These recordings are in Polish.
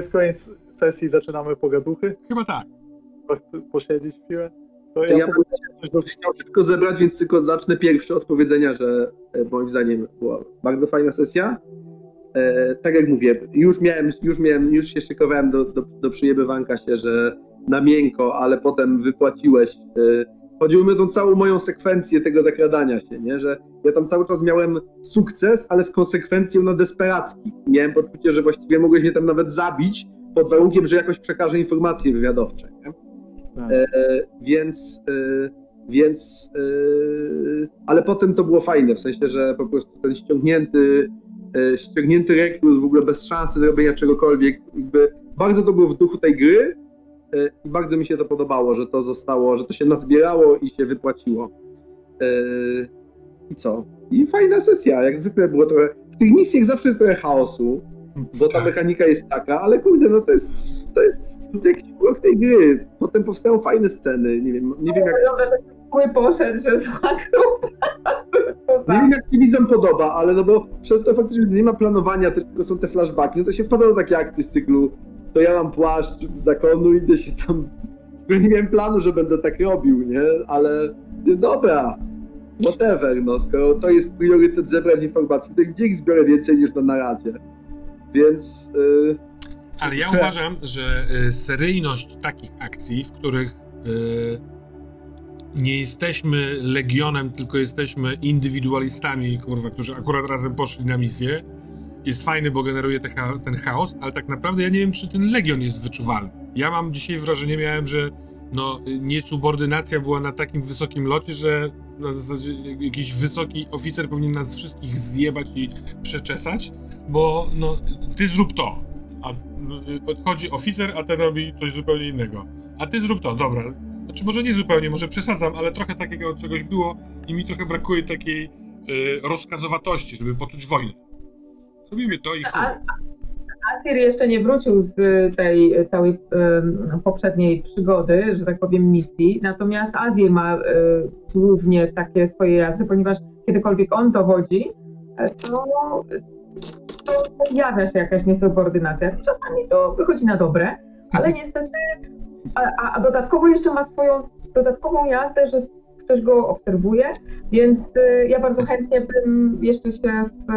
jest koniec sesji, zaczynamy pogaduchy. Chyba tak. Chcę posiedzieć chwilę. To Ja, ja, ja sobie coś do chciał tylko zebrać, więc tylko zacznę pierwszy od powiedzenia, że e, moim zdaniem była bardzo fajna sesja. E, tak jak mówię, już miałem, już miałem, już się szykowałem do, do, do przyjebywanka się, że na miękko, ale potem wypłaciłeś. E, chodziło mi o tą całą moją sekwencję tego zakradania się, nie? że ja tam cały czas miałem sukces, ale z konsekwencją na desperacki. Miałem poczucie, że właściwie mogłeś mnie tam nawet zabić, pod warunkiem, że jakoś przekażę informacje wywiadowcze. Nie? tak. E, więc, e, więc, e, ale potem to było fajne, w sensie, że po prostu ten ściągnięty, e, ściągnięty rekrut w ogóle bez szansy zrobienia czegokolwiek, jakby bardzo to było w duchu tej gry i bardzo mi się to podobało, że to zostało, że to się nazbierało i się wypłaciło. E, I co? I fajna sesja, jak zwykle było trochę, w tych misjach zawsze jest trochę chaosu, bo ta Tak. mechanika jest taka, ale kurde, no to jest, to jest jakiś urok tej gry. Potem powstają fajne sceny, nie wiem, nie wiem jak, Wygląda, poszedł, że zła grupa. nie wiem jak ci widzom podoba, ale no bo przez to faktycznie nie ma planowania, tylko są te flashbacki, no to się wpada do takie akcje z cyklu, to ja mam płaszcz zakonu, idę się tam, nie miałem planu, że będę tak robił, nie, ale no dobra, whatever, no, skoro to jest priorytet zebrać informacji, to gdzie ich zbiorę więcej niż na naradzie, więc... Yy, Ale ja uważam, że y, seryjność takich akcji, w których y, nie jesteśmy legionem, tylko jesteśmy indywidualistami, kurwa, którzy akurat razem poszli na misję, jest fajny, bo generuje te ten chaos, ale tak naprawdę ja nie wiem, czy ten legion jest wyczuwalny. Ja mam dzisiaj wrażenie, miałem, że no, niesubordynacja była na takim wysokim locie, że na zasadzie jakiś wysoki oficer powinien nas wszystkich zjebać i przeczesać, bo no, ty zrób to, a y, podchodzi oficer, a ten robi coś zupełnie innego. A ty zrób to, dobra. Znaczy może nie zupełnie, może przesadzam, ale trochę takiego czegoś było i mi trochę brakuje takiej y, rozkazowatości, żeby poczuć wojnę. Robimy to i chuj. Asir jeszcze nie wrócił z tej całej poprzedniej przygody, że tak powiem, misji. Natomiast Azir ma e, głównie takie swoje jazdy, ponieważ kiedykolwiek on dowodzi, e, to, to pojawia się jakaś niesubordynacja. Czasami to wychodzi na dobre, ale niestety, a, a- dodatkowo jeszcze ma swoją dodatkową jazdę, że ktoś go obserwuje, więc e, ja bardzo chętnie bym jeszcze się w,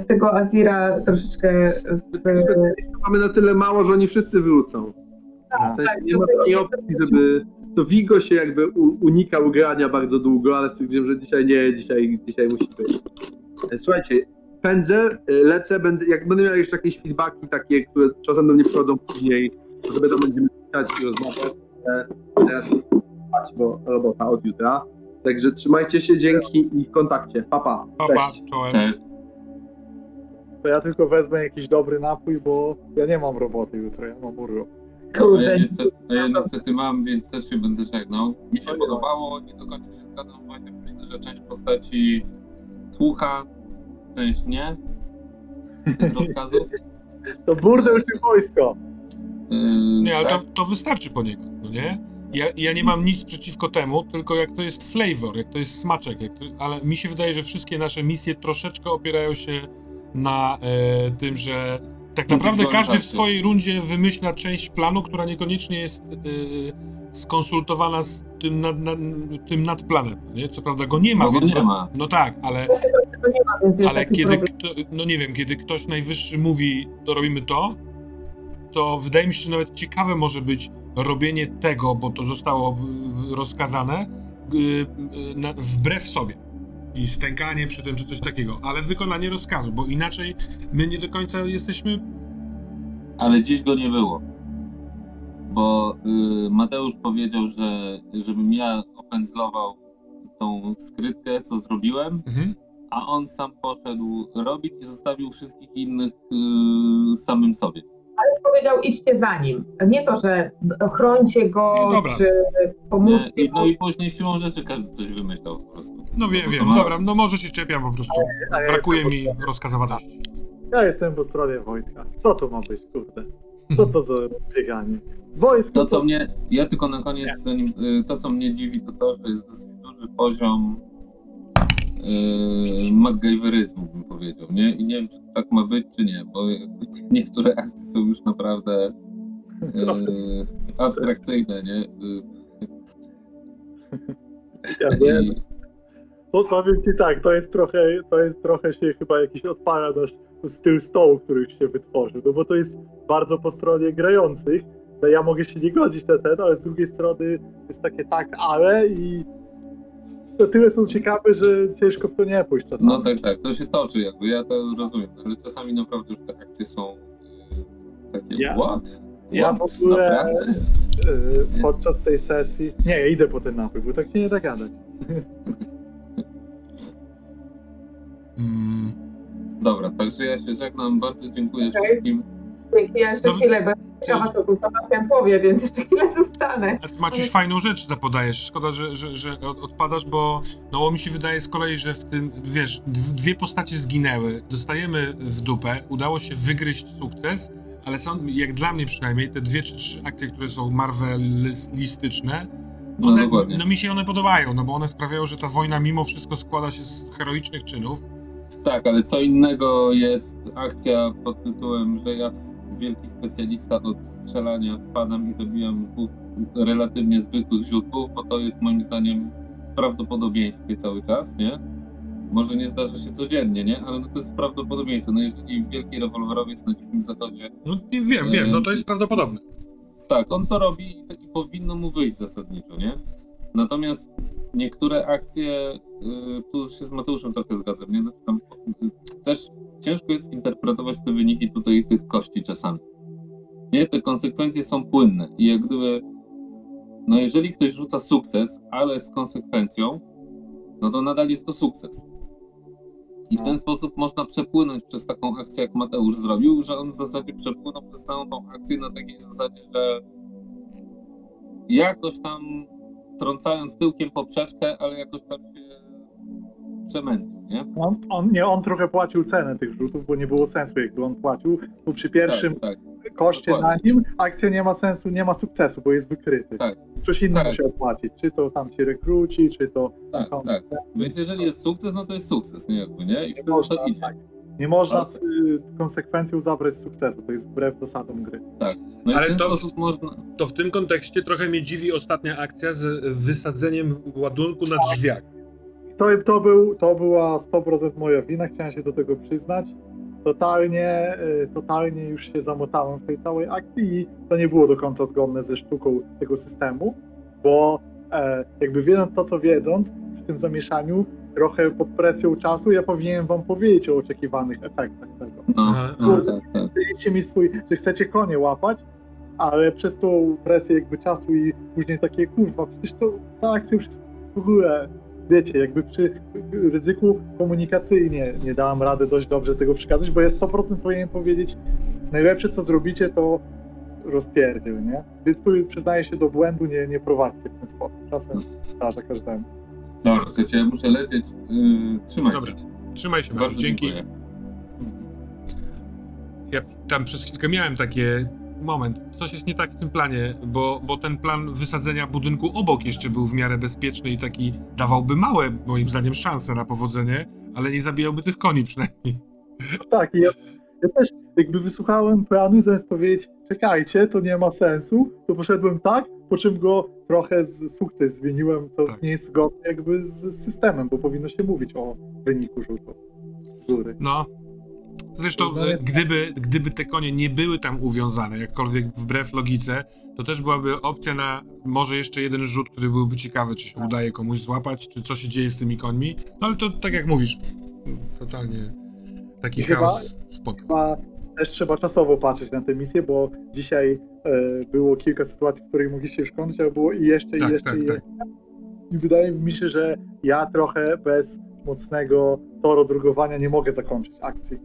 w tego Azira troszeczkę w, mamy na tyle mało, że oni wszyscy wrócą. W sensie tak, nie ma żeby- takiej opcji, żeby... To Vigo się jakby unikał grania bardzo długo, ale stwierdziłem, że dzisiaj nie, dzisiaj, dzisiaj musi być. E, Słuchajcie, pędzę, e, lecę, będę, jak będę miał jeszcze jakieś feedbacki takie, które czasem do mnie przychodzą później, to sobie tam będziemy pisać i rozmawiać. E, Teraz spać, bo robota od jutra. Także trzymajcie się, dzięki i w kontakcie. Papa, pa. Papa, cześć. czołem. Cześć. To ja tylko wezmę jakiś dobry napój, bo ja nie mam roboty jutro, ja mam urlop. A ja, kurde. niestety, a ja niestety mam, więc też się będę żegnał. Mi się podobało, nie do końca się zgadzam, Wojtek. Myślę, że część postaci słucha, część nie. Tych rozkazów. To burdel czy wojsko? Yy, Nie, ale to, tak? to wystarczy po niego, no nie? Ja, ja nie mam nic przeciwko temu, tylko jak to jest flavor, jak to jest smaczek, jak to, ale mi się wydaje, że wszystkie nasze misje troszeczkę opierają się na e, tym, że tak naprawdę każdy w swojej rundzie wymyśla część planu, która niekoniecznie jest e, skonsultowana z tym, nad, nad, tym nadplanem, nie? Co prawda go nie ma, go więc nie ma. No tak, ale ma, ale kiedy, kto, no nie wiem, kiedy ktoś najwyższy mówi, to robimy to, to wydaje mi się, że nawet ciekawe może być robienie tego, bo to zostało rozkazane, na, wbrew sobie. I stękanie przy tym, czy coś takiego, ale wykonanie rozkazu, bo inaczej my nie do końca jesteśmy. Ale dziś go nie było. Bo y, Mateusz powiedział, że żebym ja opędzlował tą skrytkę, co zrobiłem, Mhm. a on sam poszedł robić i zostawił wszystkich innych y, samym sobie. Powiedział, idźcie za nim. Nie to, że chrońcie go, No dobra. czy pomóżcie Nie, i, mu. no i później siłą rzeczy każdy coś wymyślał po prostu. No wiem, wiem, ma dobra, no może się czepiam po prostu. Brakuje mi rozkazowatości. Ja jestem po stronie Wojtka. Co to ma być, kurde? Co to za rozbieganie? Wojsko To, co mnie, ja tylko na koniec, zanim, y, to co mnie dziwi, to to, że jest dosyć duży poziom yy, MacGyveryzmu, bym powiedział, nie? I nie wiem, czy tak ma być, czy nie, bo niektóre akcje są już naprawdę yy, abstrakcyjne, nie? Yy, Ja wiem. i- No powiem ci tak, to jest trochę, to jest trochę się chyba jakiś odpala nasz styl stołu, który się wytworzył, no bo to jest bardzo po stronie grających, no ja mogę się nie godzić na ten, ale z drugiej strony jest takie tak, ale i to tyle są ciekawe, że ciężko w to nie pójść czasami. No tak, tak, to się toczy jakby, ja to rozumiem, ale czasami naprawdę już te akcje są yy, takie Ja- what? ja What? w ogóle-? Yy, podczas tej sesji, nie, ja idę po ten napój, bo tak się nie da gadać. Mm, Dobra, także ja się żegnam, bardzo dziękuję Okej. wszystkim. Dzięki, ja jeszcze No, chwilę, bo ciekawa co tu Sebastian powie, więc jeszcze chwilę zostanę. Maciuś fajną rzecz zapodajesz. Szkoda, że, że, że od- odpadasz, bo no mi się wydaje z kolei, że w tym, wiesz, dw- dwie postacie zginęły. Dostajemy w dupę, udało się wygryźć sukces, ale są, jak dla mnie przynajmniej, te dwie czy trzy akcje, które są marvelistyczne, No one, dokładnie. no mi się one podobają, no bo one sprawiają, że ta wojna mimo wszystko składa się z heroicznych czynów. Tak, ale co innego jest akcja pod tytułem, że ja, wielki specjalista od strzelania, wpadam i zabijam dwóch relatywnie zwykłych rzutków, bo to jest moim zdaniem w prawdopodobieństwie cały czas, nie? Może nie zdarza się codziennie, nie? Ale no to jest prawdopodobieństwo. No jeżeli wielki rewolwerowiec na dzikim zachodzie, No nie wiem, wiem, no to jest prawdopodobne. tak, on to robi i powinno mu wyjść zasadniczo, nie? Natomiast niektóre akcje, y, tu się z Mateuszem trochę zgadzam, nie? Znaczy tam, y, też ciężko jest interpretować te wyniki tutaj tych kości czasami. Nie, te konsekwencje są płynne i jak gdyby, no jeżeli ktoś rzuca sukces, ale z konsekwencją, no to nadal jest to sukces. I w ten sposób można przepłynąć przez taką akcję, jak Mateusz zrobił, że on w zasadzie przepłynął przez całą tą akcję na takiej zasadzie, że jakoś tam trącając tyłkiem poprzeczkę, ale jakoś tam się przemęczył, nie? On, on, nie, on trochę płacił cenę tych rzutów, bo nie było sensu, jakby on płacił, bo przy pierwszym Tak, tak, koszcie na dokładnie. nim akcja nie ma sensu, nie ma sukcesu, bo jest wykryty. Tak. Coś innego Tak. musiał płacić, czy to tam ci rekruci, czy to... tak, tam- tak. Więc jeżeli jest sukces, no to jest sukces, nie? Jakby, nie? I wtedy można, to idzie. Tak. Nie można z y, konsekwencją zabrać sukcesu, to jest wbrew zasadom gry. No i Ale w ten to- sposób można... To w tym kontekście trochę mnie dziwi ostatnia akcja z wysadzeniem ładunku na drzwiach. To, to, był, to była 100% moja wina, chciałem się do tego przyznać. Totalnie, y, totalnie już się zamotałem w tej całej akcji i to nie było do końca zgodne ze sztuką tego systemu, bo e, jakby wiedząc to, co wiedząc, przy tym zamieszaniu, trochę pod presją czasu, ja powinienem wam powiedzieć o oczekiwanych efektach tego. No, no tak, tak. Dajecie mi swój, że chcecie konie łapać, ale przez tą presję jakby czasu i później takie, kurwa, przecież to ta akcja już jest w ogóle, wiecie, jakby przy ryzyku komunikacyjnie nie dałam rady dość dobrze tego przekazać, bo ja 100% powinien powiedzieć, najlepsze co zrobicie to rozpierdziel, nie? Więc tu przyznaję się do błędu, nie, nie prowadźcie w ten sposób. Czasem zdarza każdemu. Dobra, słuchajcie, ja muszę lecieć. Yy, trzymajcie Dobra. się. Trzymaj się, Bardzo dzięki. dziękuję. Ja tam przez chwilkę miałem takie moment, coś jest nie tak w tym planie, bo, bo ten plan wysadzenia budynku obok jeszcze był w miarę bezpieczny i taki dawałby małe, moim zdaniem, szanse na powodzenie, ale nie zabijałby tych koni przynajmniej. Tak, i ja, ja też jakby wysłuchałem planu zamiast powiedzieć, czekajcie, to nie ma sensu, to poszedłem tak, po czym go trochę z sukces zmieniłem, co Tak. nie jest zgodne jakby z systemem, bo powinno się mówić o wyniku rzutu z góry. No. Zresztą, No, gdyby, gdyby te konie nie były tam uwiązane, jakkolwiek wbrew logice, to też byłaby opcja na może jeszcze jeden rzut, który byłby ciekawy, czy się Tak. udaje komuś złapać, czy co się dzieje z tymi końmi. No ale to tak jak mówisz, totalnie taki chyba- chaos spoko. Chyba też trzeba czasowo patrzeć na tę misję, bo dzisiaj e, było kilka sytuacji, w których mogliście już kończyć, ale było i jeszcze, Tak, i jeszcze, tak, i tak. jeszcze. I wydaje mi się, że ja trochę bez mocnego toru drugowania nie mogę zakończyć akcji.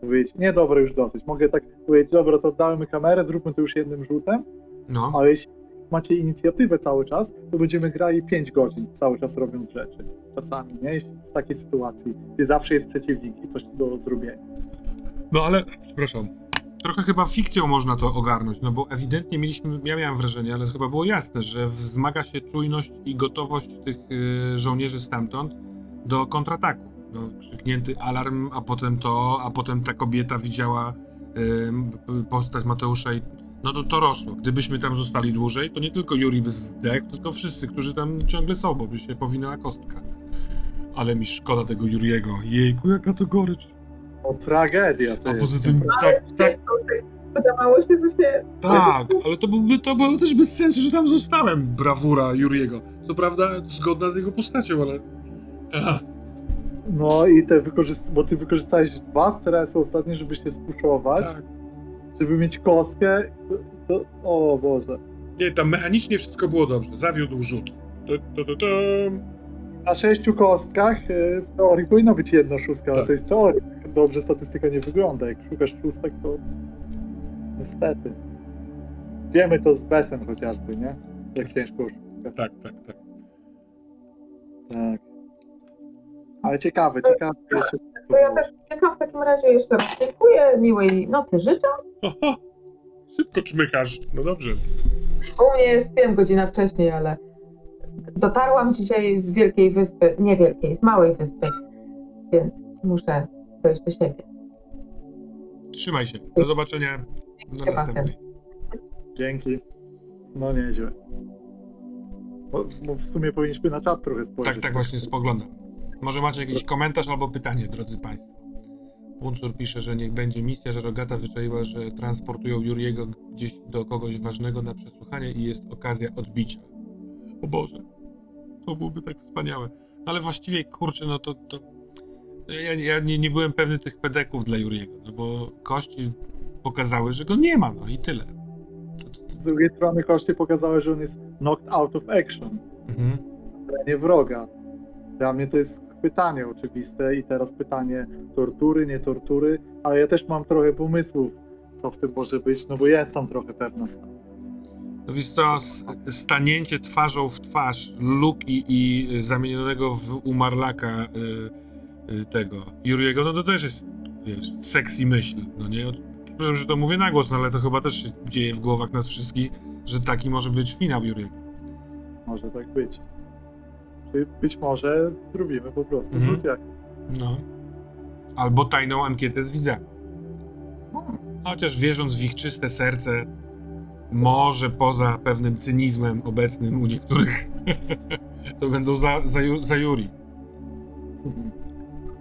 Powiedzieć, nie dobra, już dosyć. Mogę tak powiedzieć, dobra, to dajmy kamerę, zróbmy to już jednym rzutem, No. ale jeśli macie inicjatywę cały czas, to będziemy grali 5 godzin cały czas robiąc rzeczy. Czasami, nie? W takiej sytuacji, gdzie zawsze jest przeciwnik i coś do zrobienia. No ale, przepraszam, trochę chyba fikcją można to ogarnąć, no bo ewidentnie mieliśmy, ja miałem wrażenie, ale chyba było jasne, że wzmaga się czujność i gotowość tych y, żołnierzy stamtąd do kontrataku. No, krzyknięty alarm, a potem to, a potem ta kobieta widziała p- postać Mateusza i no to to rosło. Gdybyśmy tam zostali dłużej, to nie tylko Juri by zdechł, tylko wszyscy, którzy tam ciągle są, bo by się powinęła kostka. Ale mi szkoda tego Juriego. Jejku, jaka to gorycz. No, tragedia to A jest. poza tym, tak, tak, Wydawało się, się tak, ale to byłby, to było też bez sensu, że tam zostałem. Brawura Juriego. Co prawda zgodna z jego postacią, ale... Aha. No i te wykorzyst... bo ty wykorzystałeś dwa stresy ostatnio, żeby się spuszować, Tak. Żeby mieć kostkę. To, to... O Boże. Nie, tam mechanicznie wszystko było dobrze. Zawiódł rzut. Na sześciu kostkach e, w teorii powinna być jedna szóstka, ale Tak. to jest teoria. Tak Dobrze statystyka nie wygląda. Jak szukasz szóstek, to niestety. Wiemy to z Besem chociażby, nie? Jak ciężko szukać. Tak, tak, tak. Tak. Ale ciekawe, ciekawe jeszcze. To ja też czekam w takim razie jeszcze raz. Dziękuję, miłej nocy życzę. Oho, szybko czmychasz. No dobrze. U mnie jest, wiem, godzina wcześniej, ale dotarłam dzisiaj z Wielkiej Wyspy, nie Wielkiej, z Małej Wyspy, więc muszę dojść do siebie. Trzymaj się. Do zobaczenia na Sebastian. następnej. Dzięki. No nieźle. Bo, bo w sumie powinniśmy na czat trochę spojrzeć. Tak, tak właśnie spoglądam. Może macie jakiś komentarz albo pytanie, drodzy Państwo. Puncur pisze, że niech będzie misja, że Rogata wyczaiła, że transportują Juriego gdzieś do kogoś ważnego na przesłuchanie i jest okazja odbicia. O Boże, to byłoby tak wspaniałe. No ale właściwie, kurczę, no to... to ja ja nie, nie byłem pewny tych pedeków dla Juriego, no bo kości pokazały, że go nie ma, no i tyle. To, to, Z drugiej strony koszty pokazały, że on jest knocked out of action, mhm. nie wroga. Dla mnie to jest pytanie oczywiste i teraz pytanie tortury, nie tortury, ale ja też mam trochę pomysłów, co w tym może być, no bo jest tam trochę pewna. No co, s- stanięcie twarzą w twarz Luki i zamienionego w umarlaka y, y, tego Juriego, no to też jest, wiesz, sexy myśl, no nie? Przepraszam, że to mówię na głos, no ale to chyba też się dzieje w głowach nas wszystkich, że taki może być finał Juriego. Może tak być. Być może zrobimy po prostu Mhm. rzut. No. Albo tajną ankietę z widzami. Chociaż wierząc w ich czyste serce, może poza pewnym cynizmem obecnym u niektórych, to będą za, za, za Juri.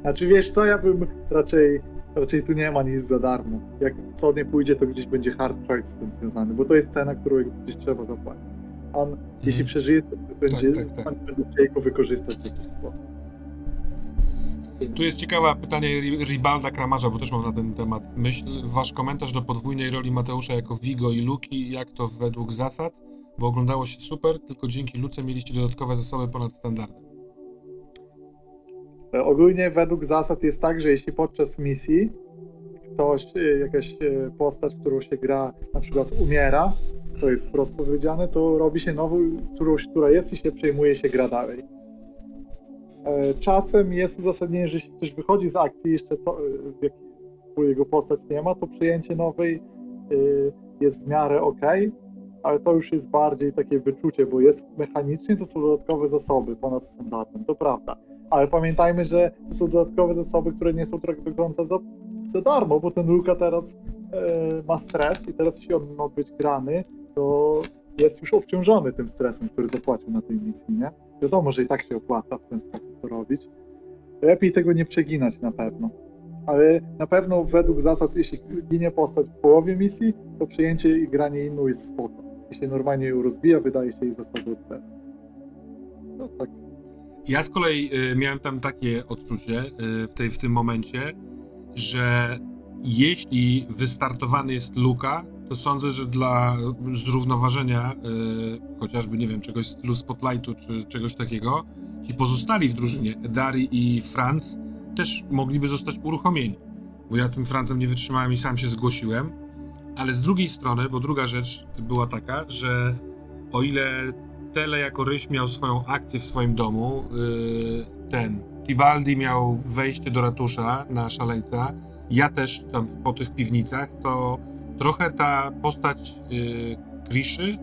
Znaczy wiesz co, ja bym raczej, raczej tu nie ma nic za darmo. Jak co nie pójdzie, to gdzieś będzie hard price z tym związany, bo to jest cena, którą gdzieś trzeba zapłacić. On, jeśli przeżyje, to będzie, tak, tak. on będzie chciał go wykorzystać w jakiś sposób. Tu jest ciekawe pytanie Ri- Ribalda Kramarza, bo też mam na ten temat myśl. Wasz komentarz do podwójnej roli Mateusza jako Vigo i Luki, jak to według zasad? Bo oglądało się super, tylko dzięki Luce mieliście dodatkowe zasoby ponad standardem. Ogólnie według zasad jest tak, że jeśli podczas misji ktoś, e, jakaś e, postać, którą się gra, na przykład umiera, to jest wprost powiedziane, to robi się nową, którąś, która jest i się przejmuje się gra dalej. E, Czasem jest uzasadnienie, że jeśli ktoś wychodzi z akcji jeszcze to, e, jego postać nie ma, to przyjęcie nowej e, jest w miarę ok, ale to już jest bardziej takie wyczucie, bo jest mechanicznie, to są dodatkowe zasoby ponad standardem, to prawda ale pamiętajmy, że to są dodatkowe zasoby, które nie są tak do końca za, darmo, bo ten Luka teraz e, ma stres i teraz jeśli on ma być grany, to jest już obciążony tym stresem, który zapłacił na tej misji, nie? Wiadomo, że i tak się opłaca w ten sposób to robić. Lepiej tego nie przeginać na pewno. Ale na pewno według zasad, jeśli ginie postać w połowie misji, to przyjęcie i granie inną jest spoko. Jeśli normalnie ją rozwija, wydaje się jej zasady od. No tak Ja z kolei y, miałem tam takie odczucie y, w, tej, w tym momencie, że jeśli wystartowany jest Luka, to sądzę, że dla zrównoważenia y, chociażby, nie wiem, czegoś w stylu Spotlightu czy czegoś takiego, ci pozostali w drużynie, Dari i Franz, też mogliby zostać uruchomieni. Bo ja tym Francem nie wytrzymałem i sam się zgłosiłem. Ale z drugiej strony, bo druga rzecz była taka, że o ile Tele jako ryś miał swoją akcję w swoim domu. Yy, ten Tibaldi miał wejście do ratusza na szaleńca. Ja też tam po tych piwnicach. To trochę ta postać yy, Kriszy,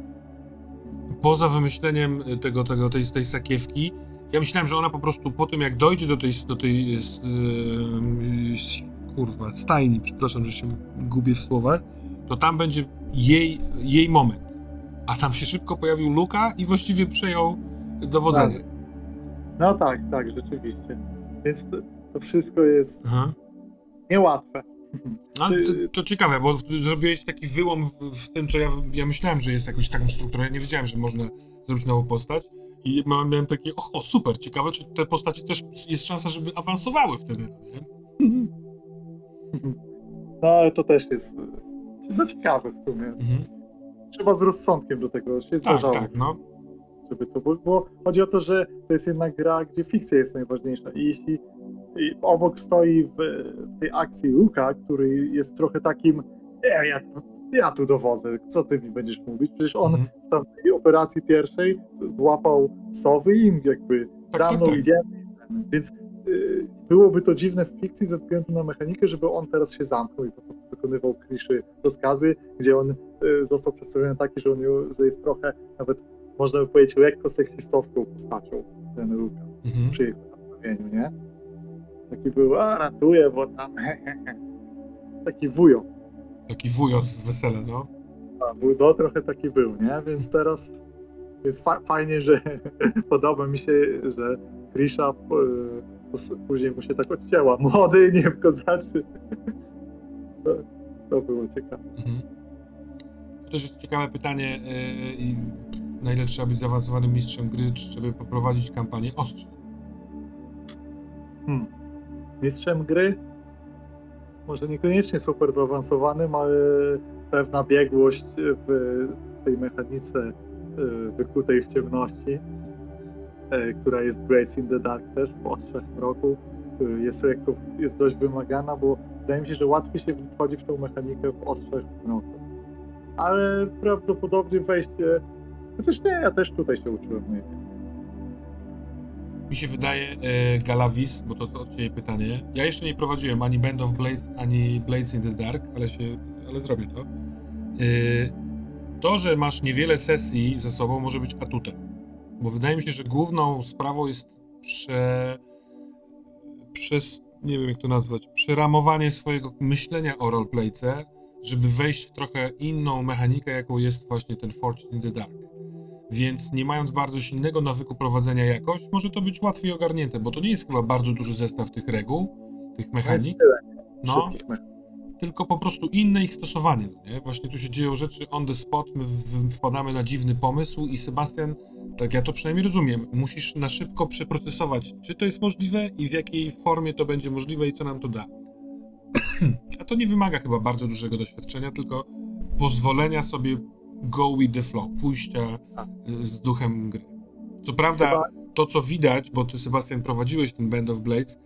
poza wymyśleniem tego, tego, tej, tej sakiewki, Ja myślałem, że ona po prostu po tym, jak dojdzie do tej, do tej yy, kurwa, stajni, przepraszam, że się gubię w słowach, to tam będzie jej, jej moment. A tam się szybko pojawił Luka i właściwie przejął dowodzenie. No tak, tak, rzeczywiście. Więc to, to wszystko jest Aha. niełatwe. No, Czy- to, to ciekawe, bo zrobiłeś taki wyłom w, w tym, co ja, ja myślałem, że jest jakąś taką strukturą. Ja nie wiedziałem, że można zrobić nową postać. I miałem takie, o, o super, ciekawe, czy te postacie też jest szansa, żeby awansowały wtedy. Nie? No ale to też jest no, ciekawe w sumie. Mhm. Trzeba z rozsądkiem do tego się Tak, zdarzało, tak, no. Żeby to było, bo chodzi o to, że to jest jednak gra, gdzie fikcja jest najważniejsza i jeśli i obok stoi w, w tej akcji Luka, który jest trochę takim e, ja, ja tu dowodzę, co ty mi będziesz mówić? Przecież on Mhm. w tamtej operacji pierwszej złapał sowy i im jakby Tak, za tak, mną tak. idziemy. Więc y, byłoby to dziwne w fikcji ze względu na mechanikę, żeby on teraz się zamknął i po prostu wykonywał kliszy rozkazy, gdzie on y, został przedstawiony taki, że on że jest trochę nawet można by powiedzieć lekko seksistowską postacią ten Luka Mhm. przy jego nastawieniu, nie? Taki był, a ratuję, bo tam taki wujo. Taki wujo z wesela, no. A, No trochę taki był, nie? Więc teraz jest fa- fajnie, że podoba mi się, że Krisha s- później mu się tak odcięła. Młody, nie w kozaczy. To, to było ciekawe. Mhm. To też jest ciekawe pytanie, i na ile trzeba być zaawansowanym mistrzem gry, żeby poprowadzić kampanię ostrze. Hmm. Mistrzem gry? Może niekoniecznie super zaawansowanym, ale pewna biegłość w tej mechanice y, wykutej w ciemności, y, która jest Grace in the Dark też, w Ostrzach Mroku, y, jest, lekko, jest dość wymagana, bo wydaje mi się, że łatwiej się wchodzi w tą mechanikę w Ostrzach Mroku. Ale prawdopodobnie wejście, chociaż nie, ja też tutaj się uczyłem. Mi się wydaje, e, Galavis, bo to, to od Ciebie pytanie. Ja jeszcze nie prowadziłem ani Band of Blades, ani Blades in the Dark, ale, się, ale zrobię to. E, to, że masz niewiele sesji ze sobą, może być atutem. Bo wydaje mi się, że główną sprawą jest prze, przez, nie wiem jak to nazwać, przeramowanie swojego myślenia o roleplayce, żeby wejść w trochę inną mechanikę, jaką jest właśnie ten Fortune in the Dark. Więc nie mając bardzo silnego nawyku prowadzenia jakoś, może to być łatwiej ogarnięte, bo to nie jest chyba bardzo duży zestaw tych reguł, tych mechanik, no, tylko po prostu inne ich stosowanie, no nie? Właśnie tu się dzieją rzeczy on the spot, my wpadamy na dziwny pomysł i Sebastian, tak ja to przynajmniej rozumiem, musisz na szybko przeprocesować, czy to jest możliwe i w jakiej formie to będzie możliwe i co nam to da. A to nie wymaga chyba bardzo dużego doświadczenia, tylko pozwolenia sobie go with the flow, pójścia y, z duchem gry. Co prawda, to co widać, bo ty Sebastian prowadziłeś ten Band of Blades,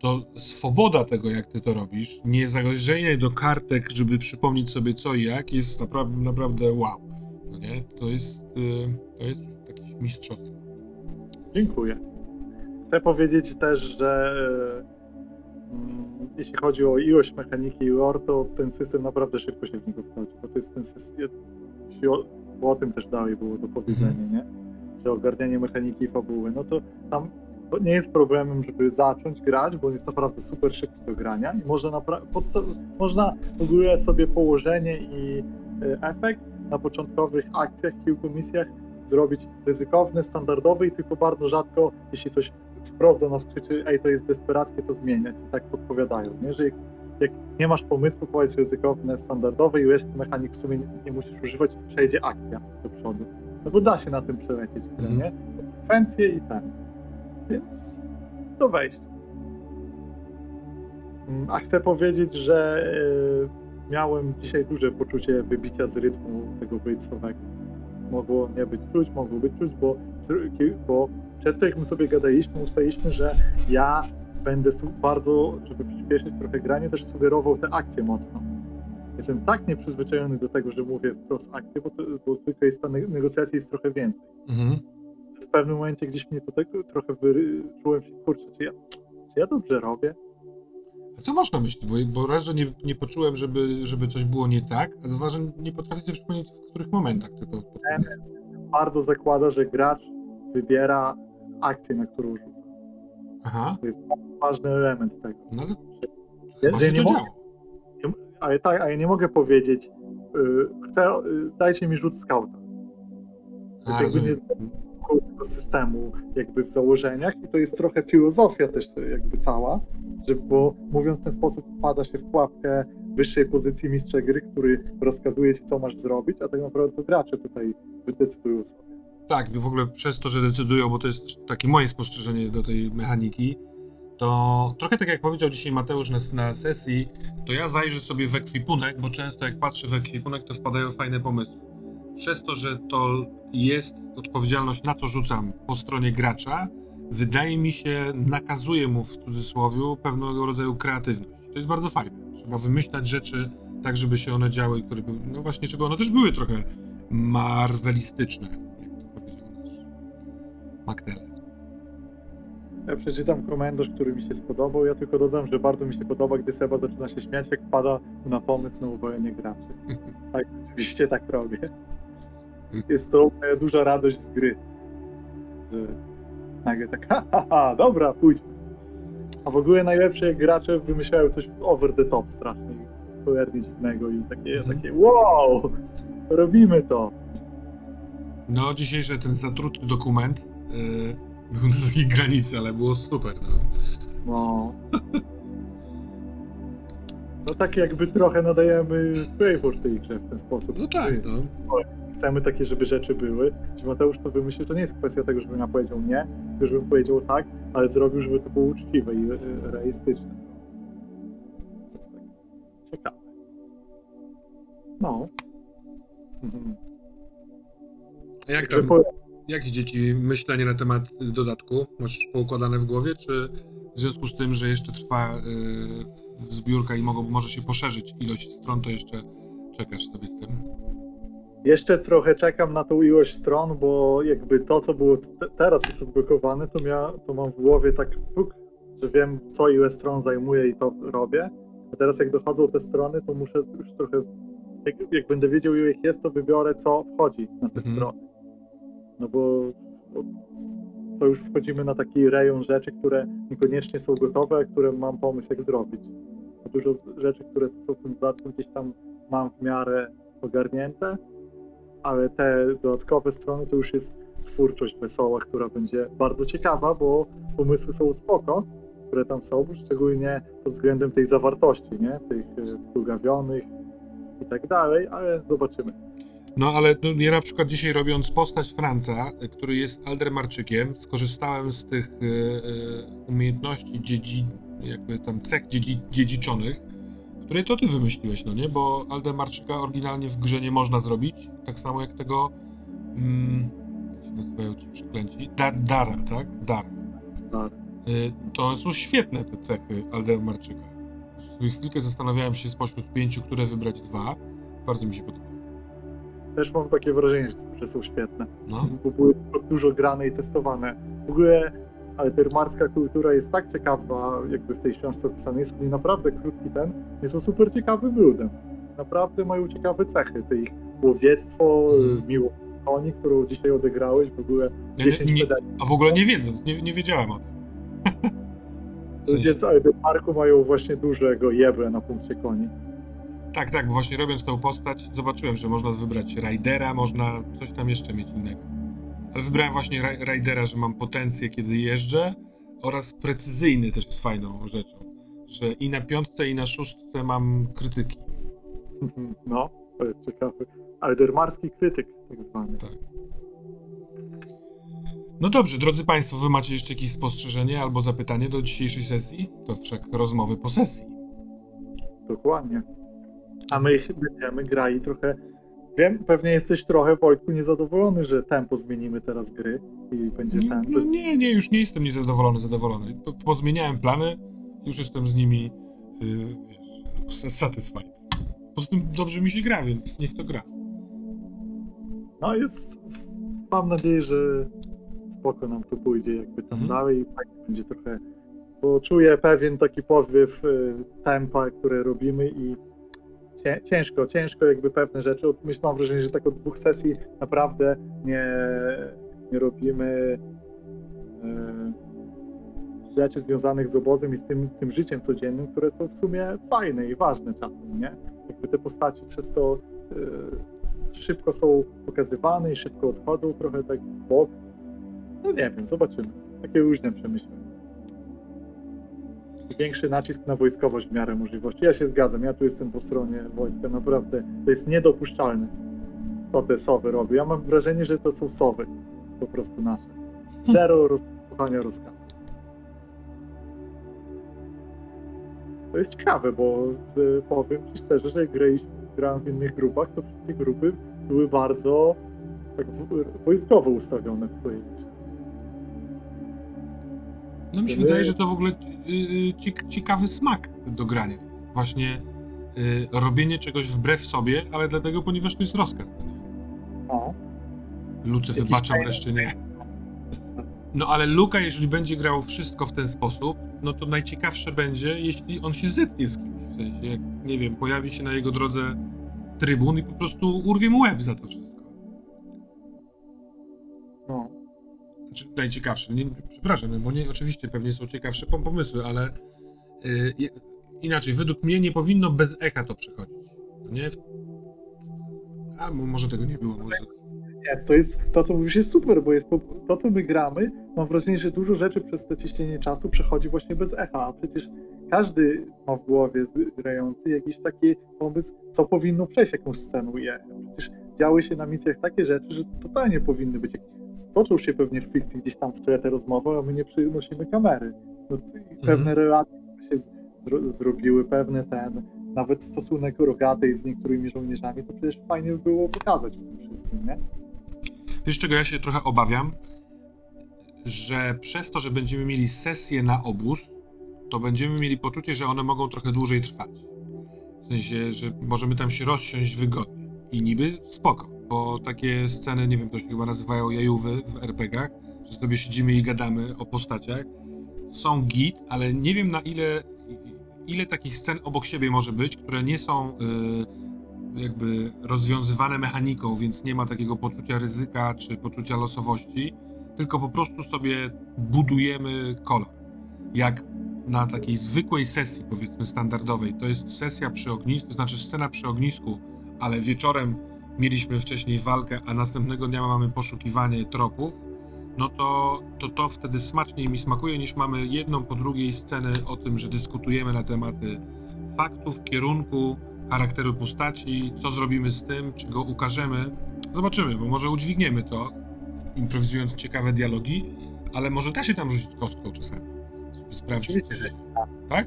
to swoboda tego, jak ty to robisz, nie zależenie do kartek, żeby przypomnieć sobie co i jak, jest naprawdę, naprawdę wow. No nie? To jest, y, to jest jakieś mistrzostwo. Dziękuję. Chcę powiedzieć też, że mm, jeśli chodzi o ilość mechaniki i lore, to ten system naprawdę szybko się w niego wchodzi, bo to jest ten system, jeśli o, o tym też dalej było do powiedzenia, nie? Że ogarnianie mechaniki i fabuły, no to tam to nie jest problemem, żeby zacząć grać, bo jest naprawdę super szybki do grania i można, można w ogóle sobie położenie i y, efekt na początkowych akcjach, kilku misjach zrobić ryzykowny, standardowy i tylko bardzo rzadko, jeśli coś wprost do nas krzyczy, ej, to jest desperackie, to zmieniać. I tak podpowiadają, nie? że jak, nie masz pomysłu, powiedz ryzykowne, standardowe i reszty mechanik w sumie nie, nie musisz używać, przejdzie akcja do przodu. No bo da się na tym przelecieć, Mhm. nie? Konsekwencje i ten. Więc do wejścia. Mm, A chcę powiedzieć, że y, miałem dzisiaj duże poczucie wybicia z rytmu tego bladesowego mogło nie być czuć, mogło być czuć, bo, bo przez to jak my sobie gadaliśmy, ustaliliśmy, że ja będę bardzo, żeby przyspieszyć trochę granie, też sugerował te akcje mocno. Jestem tak nieprzyzwyczajony do tego, że mówię wprost akcje, bo, to, bo zwykle jest ta ne- negocjacji jest trochę więcej. Mhm. W pewnym momencie gdzieś mnie to tak trochę wyry... czułem się, kurczę, czy ja, czy ja dobrze robię? A co masz na myśli? Bo, bo raz, że nie, nie poczułem, żeby, żeby coś było nie tak, a dwa, że nie potrafię sobie przypomnieć, w których momentach ty to bardzo zakłada, że gracz wybiera akcję, na którą rzucam. Aha, Ważny element tego. no ale Ja, że nie to mogę, ale tak, a ja nie mogę powiedzieć, y, chcę, y, dajcie mi rzut skauta. To A, jest jakby rozumiem. nie tego systemu jakby w założeniach i to jest trochę filozofia też jakby cała, że bo mówiąc w ten sposób wpada się w pułapkę wyższej pozycji mistrza gry, który rozkazuje ci co masz zrobić, a tak naprawdę to gracze tutaj decydują sobie. Tak, w ogóle przez to, że decydują, bo to jest takie moje spostrzeżenie do tej mechaniki, to trochę tak jak powiedział dzisiaj Mateusz na, na sesji, to ja zajrzę sobie w ekwipunek, bo często jak patrzę w ekwipunek, to wpadają fajne pomysły. Przez to, że to jest odpowiedzialność na co rzucam po stronie gracza, wydaje mi się, nakazuje mu w cudzysłowie pewnego rodzaju kreatywność. To jest bardzo fajne. Trzeba wymyślać rzeczy tak, żeby się one działy, które były, no właśnie, żeby one też były trochę marvelistyczne, Magdalena. Ja przeczytam komentarz, który mi się spodobał. Ja tylko dodam, że bardzo mi się podoba, gdy Seba zaczyna się śmiać, jak wpada na pomysł na uwolnienie graczy. Tak, oczywiście tak robię. Jest to moja duża radość z gry. Że nagle tak, ha, ha, ha dobra, pójdź. A w ogóle najlepsze, jak gracze wymyślają coś over the top strasznie, cholernie dziwnego i takie, Mhm. takie wow, robimy to. No, dzisiejszy ten zatruty dokument yy, był na takiej granicy, ale było super. No. No. No tak jakby trochę nadajemy flavor tej grze w ten sposób. no tak, no. Chcemy takie, żeby rzeczy były. Czy Mateusz to wymyślił, to nie jest kwestia tego, żebym ja powiedział nie, tylko żebym powiedział tak, ale zrobił, żeby to było uczciwe i realistyczne. Ciekawe. No. Mhm. A jak tam, po- jak idzie ci myślenie na temat dodatku? Masz poukładane w głowie, czy w związku z tym, że jeszcze trwa yy, zbiórka i mogą, może się poszerzyć ilość stron, to jeszcze czekasz sobie z tym? Jeszcze trochę czekam na tą ilość stron, bo jakby to, co było te- teraz jest odblokowane, to, mia, to mam w głowie tak, puk, że wiem, co ile stron zajmuje i to robię. A teraz jak dochodzą te strony, to muszę już trochę, jak, jak będę wiedział, ile ich jest, to wybiorę, co wchodzi na te Mhm. strony. No bo, to już wchodzimy na taki rejon rzeczy, które niekoniecznie są gotowe, które mam pomysł, jak zrobić. Dużo rzeczy, które są w tym dodatku, gdzieś tam mam w miarę ogarnięte, ale te dodatkowe strony to już jest twórczość wesoła, która będzie bardzo ciekawa, bo pomysły są spoko, które tam są, szczególnie pod względem tej zawartości, nie? Tych e, spługawionych i tak dalej, ale zobaczymy. No ale ja na przykład dzisiaj robiąc postać Franca, który jest Aldermarczykiem, skorzystałem z tych y, y, umiejętności dziedzi, jakby tam cech dziedzi, dziedziczonych, które to ty wymyśliłeś, no nie? Bo Aldermarczyka oryginalnie w grze nie można zrobić, tak samo jak tego mm, jak się nazywają ci przeklęci? Da, Dara, tak? Dara. Tak. Y, to są świetne te cechy Aldermarczyka. Chwilkę zastanawiałem się spośród pięciu, które wybrać dwa. Bardzo mi się podobało. Też mam takie wrażenie, że- są świetne, No. bo były dużo grane i testowane. W ogóle altermarska kultura jest tak ciekawa, jakby w tej książce opisane jest, naprawdę krótki ten, jest to super ciekawym ludem. Naprawdę mają ciekawe cechy, te ich łowiectwo, Mhm. miłość koni, którą dzisiaj odegrałeś, w ogóle Ja 10 nie, nie, a w ogóle nie wiedząc, nie, nie wiedziałem o tym. W sensie, Ludzie z Aldermarku mają właśnie dużego jeble na punkcie koni. Tak, tak, bo właśnie robiąc tę postać zobaczyłem, że można wybrać Raidera, można coś tam jeszcze mieć innego. Ale wybrałem właśnie Ra- Raidera, że mam potencję, kiedy jeżdżę oraz precyzyjny też jest fajną rzeczą, że i na piątce, i na szóstce mam krytyki. No, to jest ciekawe. Aldermarski krytyk, tak zwany. Tak. No dobrze, drodzy Państwo, Wy macie jeszcze jakieś spostrzeżenie albo zapytanie do dzisiejszej sesji? To wszak rozmowy po sesji. Dokładnie. A my będziemy grali trochę. Wiem, pewnie jesteś trochę, Wojtku, niezadowolony, że tempo zmienimy teraz gry i będzie ten. no nie, nie, już nie jestem niezadowolony, zadowolony. Po- Pozmieniałem plany, już jestem z nimi, yy, satisfied. Poza tym dobrze mi się gra, więc niech to gra. No jest. Mam nadzieję, że spoko nam to pójdzie, jakby tam Mhm. dalej i fajnie będzie trochę. Bo czuję pewien taki powiew y, tempa, które robimy i ciężko, ciężko jakby pewne rzeczy. Myślę, mam wrażenie, że tak od dwóch sesji naprawdę nie, nie robimy e, rzeczy związanych z obozem i z tym, z tym życiem codziennym, które są w sumie fajne i ważne czasem, nie? Jakby te postaci przez to e, szybko są pokazywane i szybko odchodzą trochę tak w bok. No nie wiem, zobaczymy. Takie różne przemyślenia. Większy nacisk na wojskowość w miarę możliwości. Ja się zgadzam, ja tu jestem po stronie Wojtka, naprawdę to jest niedopuszczalne, co te sowy robią. Ja mam wrażenie, że to są sowy, po prostu nasze. Zero rozsłuchania rozkazu. To jest ciekawe, bo z, powiem Ci szczerze, że graliśmy, grałem w innych grupach, to wszystkie grupy były bardzo tak w- wojskowo ustawione w swojej. No mi się wydaje, że to w ogóle y, y, ciek- ciekawy smak do grania jest. Właśnie y, robienie czegoś wbrew sobie, ale dlatego, ponieważ to jest rozkaz. no? O, Luce Jakiś wybaczam, reszcie nie. No ale Luka, jeżeli będzie grał wszystko w ten sposób, no to najciekawsze będzie, jeśli on się zetnie z kimś. W sensie, jak, nie wiem, pojawi się na jego drodze trybun i po prostu urwie mu łeb za to wszystko. Znaczy, najciekawsze. Nie, przepraszam, no bo nie, oczywiście pewnie są ciekawsze pom- pomysły, ale y, inaczej, według mnie nie powinno bez echa to przechodzić. No nie? A mo- może tego nie było. Może... Nie, to jest, to co mówisz jest super, bo jest to co my gramy, mam wrażenie, że dużo rzeczy przez to ciśnienie czasu przechodzi właśnie bez echa, a przecież każdy ma w głowie grający jakiś taki pomysł, co powinno przejść i echem. Przecież działy się na misjach takie rzeczy, że totalnie powinny być. Stoczą się pewnie w fikcji gdzieś tam w tle te rozmowy, a my nie przynosimy kamery. No, t- pewne relacje się zro, zrobiły, pewne ten, nawet stosunek rogatej z niektórymi żołnierzami, to przecież fajnie by było pokazać w tym wszystkim, nie? Wiesz, czego ja się trochę obawiam? Że przez to, że będziemy mieli sesję na obóz, to będziemy mieli poczucie, że one mogą trochę dłużej trwać. W sensie, że możemy tam się rozsiąść wygodnie. I niby spoko, bo takie sceny, nie wiem, to się chyba nazywają jajówy w RPGach, że sobie siedzimy i gadamy o postaciach. Są git, ale nie wiem na ile, ile takich scen obok siebie może być, które nie są y, jakby rozwiązywane mechaniką, więc nie ma takiego poczucia ryzyka czy poczucia losowości, tylko po prostu sobie budujemy kolor. Jak na takiej zwykłej sesji, powiedzmy standardowej, to jest sesja przy ognisku, znaczy scena przy ognisku, ale wieczorem mieliśmy wcześniej walkę, a następnego dnia mamy poszukiwanie tropów, no to, to to wtedy smaczniej mi smakuje niż mamy jedną po drugiej scenę o tym, że dyskutujemy na tematy faktów, kierunku, charakteru postaci, co zrobimy z tym, czy go ukażemy. Zobaczymy, bo może udźwigniemy to, improwizując ciekawe dialogi, ale może da się tam rzucić kostką czasami, żeby sprawdzić, Oczywiście, się Tak?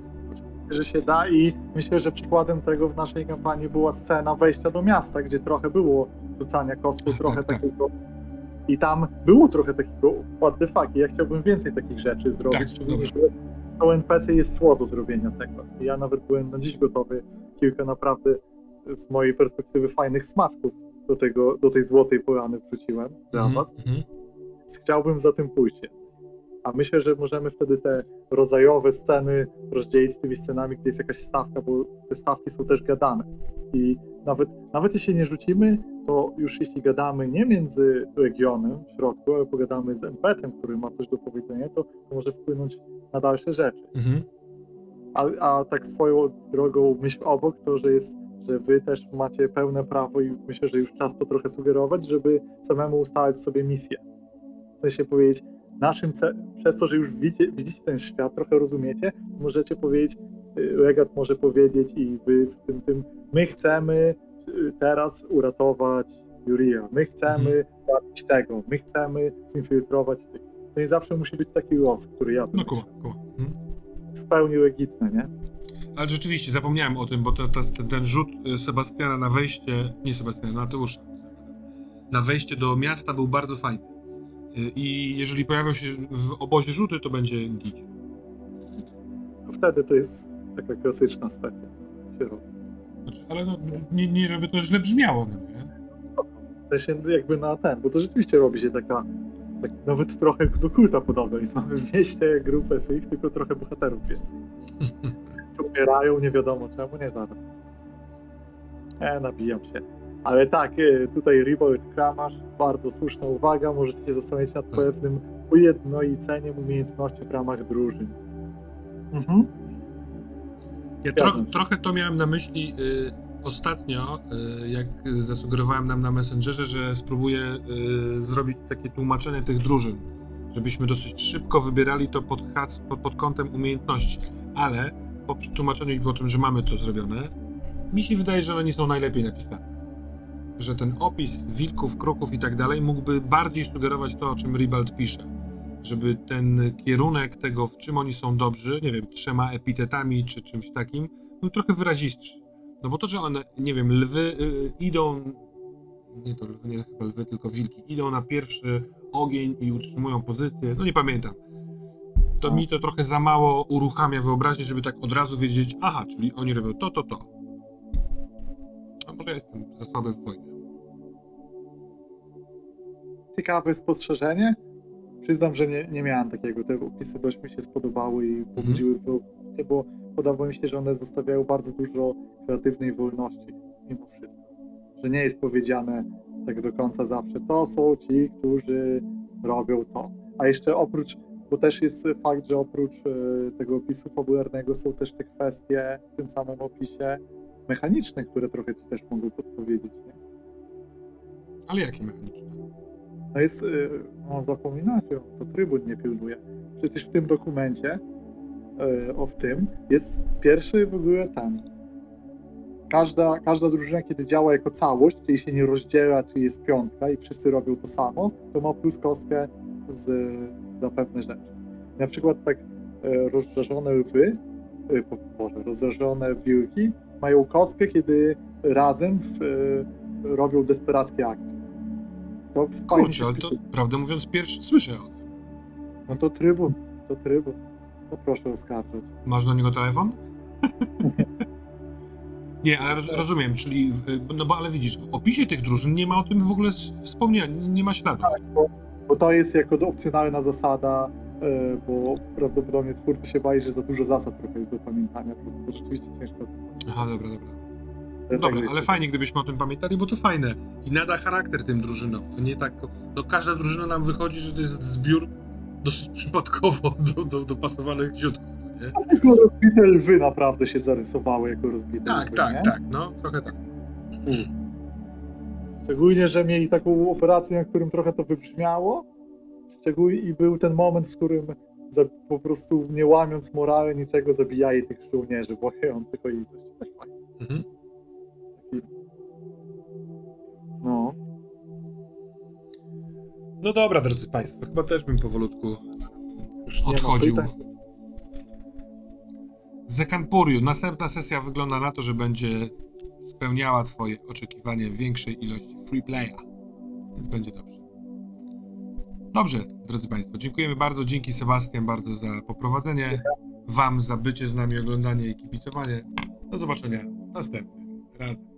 że się da i myślę, że przykładem tego w naszej kampanii była scena wejścia do miasta, gdzie trochę było rzucania kostką, Tak, trochę tak, tak. takiego i tam było trochę takiego what the fuck ja chciałbym więcej takich rzeczy zrobić, Tak, szczególnie, że to NPC jest tło do zrobienia tego. Ja nawet byłem na dziś gotowy kilka naprawdę z mojej perspektywy fajnych smaczków do, tego, do tej złotej porany wrzuciłem dla Mhm, was. mhm. Chciałbym za tym pójść. A myślę, że możemy wtedy te rodzajowe sceny rozdzielić tymi scenami, gdzie jest jakaś stawka, bo te stawki są też gadane. I nawet, nawet jeśli nie rzucimy, to już jeśli gadamy nie między regionem w środku, ale pogadamy z NPC-em, który ma coś do powiedzenia, to, to może wpłynąć na dalsze rzeczy. Mhm. A, a tak swoją drogą myśl obok to, że jest, że wy też macie pełne prawo i myślę, że już czas to trochę sugerować, żeby samemu ustalać sobie misję. W sensie powiedzieć, naszym przez to, że już widzicie, widzicie ten świat, trochę rozumiecie, możecie powiedzieć, y, Legat może powiedzieć i wy w tym, tym, my chcemy y, teraz uratować Juria, my chcemy zabić tego, my chcemy zinfiltrować tego. To nie zawsze musi być taki los, który ja No kuma, kuma. Mhm. W pełni legitne, nie? Ale rzeczywiście, zapomniałem o tym, bo to, to, ten, rzut y, Sebastiana na wejście, nie Sebastiana, Mateusza, na wejście do miasta był bardzo fajny. Y, I jeżeli pojawią się w obozie rzuty, to będzie git. Wtedy to jest taka klasyczna stacja. Znaczy, ale no, nie, nie, żeby to źle brzmiało, no nie? W sensie jakby na ten, bo to rzeczywiście robi się taka, tak nawet trochę do kulta podobna, więc mamy w mieście grupę tych, tylko trochę bohaterów więcej. Umierają, nie wiadomo czemu, nie zaraz. E, nabijam się. Ale tak, e, tutaj Revolt Kramarz, bardzo słuszna uwaga, możecie się zastanowić nad Tak. pewnym ujednoliceniem umiejętności w ramach drużyn. Mhm. Ja tro, trochę to miałem na myśli y, ostatnio, y, jak zasugerowałem nam na Messengerze, że spróbuję y, zrobić takie tłumaczenie tych drużyn, żebyśmy dosyć szybko wybierali to pod, has, pod, pod kątem umiejętności, ale po przetłumaczeniu i po tym, że mamy to zrobione, mi się wydaje, że one nie są najlepiej napisane. Że ten opis wilków, kruków i tak dalej mógłby bardziej sugerować to, o czym Ribald pisze. Żeby ten kierunek tego, w czym oni są dobrzy, nie wiem, trzema epitetami czy czymś takim, był trochę wyrazistszy. No bo to, że one, nie wiem, lwy y, idą, nie to lwy, nie chyba lwy, tylko wilki, idą na pierwszy ogień i utrzymują pozycję, no nie pamiętam. To mi to trochę za mało uruchamia wyobraźnię, żeby tak od razu wiedzieć, aha, czyli oni robią to, to, to. A może ja jestem za słaby w wojnie. Ciekawe spostrzeżenie. Przyznam, że nie, nie miałem takiego. Te opisy dość mi się spodobały i pobudziły wyobraźnię, bo podoba mi się, że one zostawiają bardzo dużo kreatywnej wolności mimo wszystko. Że nie jest powiedziane tak do końca zawsze, to są ci, którzy robią to. A jeszcze oprócz, bo też jest fakt, że oprócz e, tego opisu fabularnego są też te kwestie w tym samym opisie mechaniczne, które trochę ci też mogą podpowiedzieć. Nie? Ale jakie mechaniczne? No jest, y, no zapominacie, to trybun nie pilnuje. Przecież w tym dokumencie y, o w tym jest pierwszy w ogóle ten. Każda, każda drużyna, kiedy działa jako całość, czyli się nie rozdziela, czyli jest piątka i wszyscy robią to samo, to ma plus kostkę z, za pewne rzeczy. Na przykład tak y, rozżarzone lwy, Boże, rozżarzone wilki mają kostkę, kiedy razem w, robią desperackie akcje. Fajnie Kurczę, ale to prawdę mówiąc pierwszy słyszę o tym. No to trybun, to trybun. To proszę oskarżać. Masz do niego telefon? nie, ale roz, rozumiem, czyli, w- no bo ale widzisz, w opisie tych drużyn nie ma o tym w ogóle wspomnienia, nie ma śladu. Bo, bo to jest jako opcjonalna zasada, e, bo prawdopodobnie twórcy się bali, że za dużo zasad trochę jest do pamiętania, bo to rzeczywiście ciężko. Aha, dobra, dobra. Dlatego Dobra, ale fajnie, gdybyśmy o tym pamiętali, bo to fajne. I nada charakter tym drużynom. To nie tak. No każda drużyna nam wychodzi, że to jest zbiór dosyć przypadkowo do, do, dopasowanych ziutków, nie? Tylko rozbite lwy naprawdę się zarysowały jako rozbite Tak, lwy, tak, nie? tak, no trochę tak. Szczególnie, że mieli taką operację, na którym trochę to wybrzmiało. Szczególnie i był ten moment, w którym po prostu nie łamiąc morale niczego zabijali tych żołnierzy błagających o litość. Mhm. No. No dobra, drodzy Państwo, chyba też bym powolutku Już odchodził. pytań. Zekanpuriu, następna sesja wygląda na to, że będzie spełniała Twoje oczekiwanie większej ilości free playa, więc będzie dobrze. Dobrze, drodzy Państwo, dziękujemy bardzo. Dzięki Sebastian bardzo za poprowadzenie. Wam za bycie z nami, oglądanie i kibicowanie. Do zobaczenia następnym razem.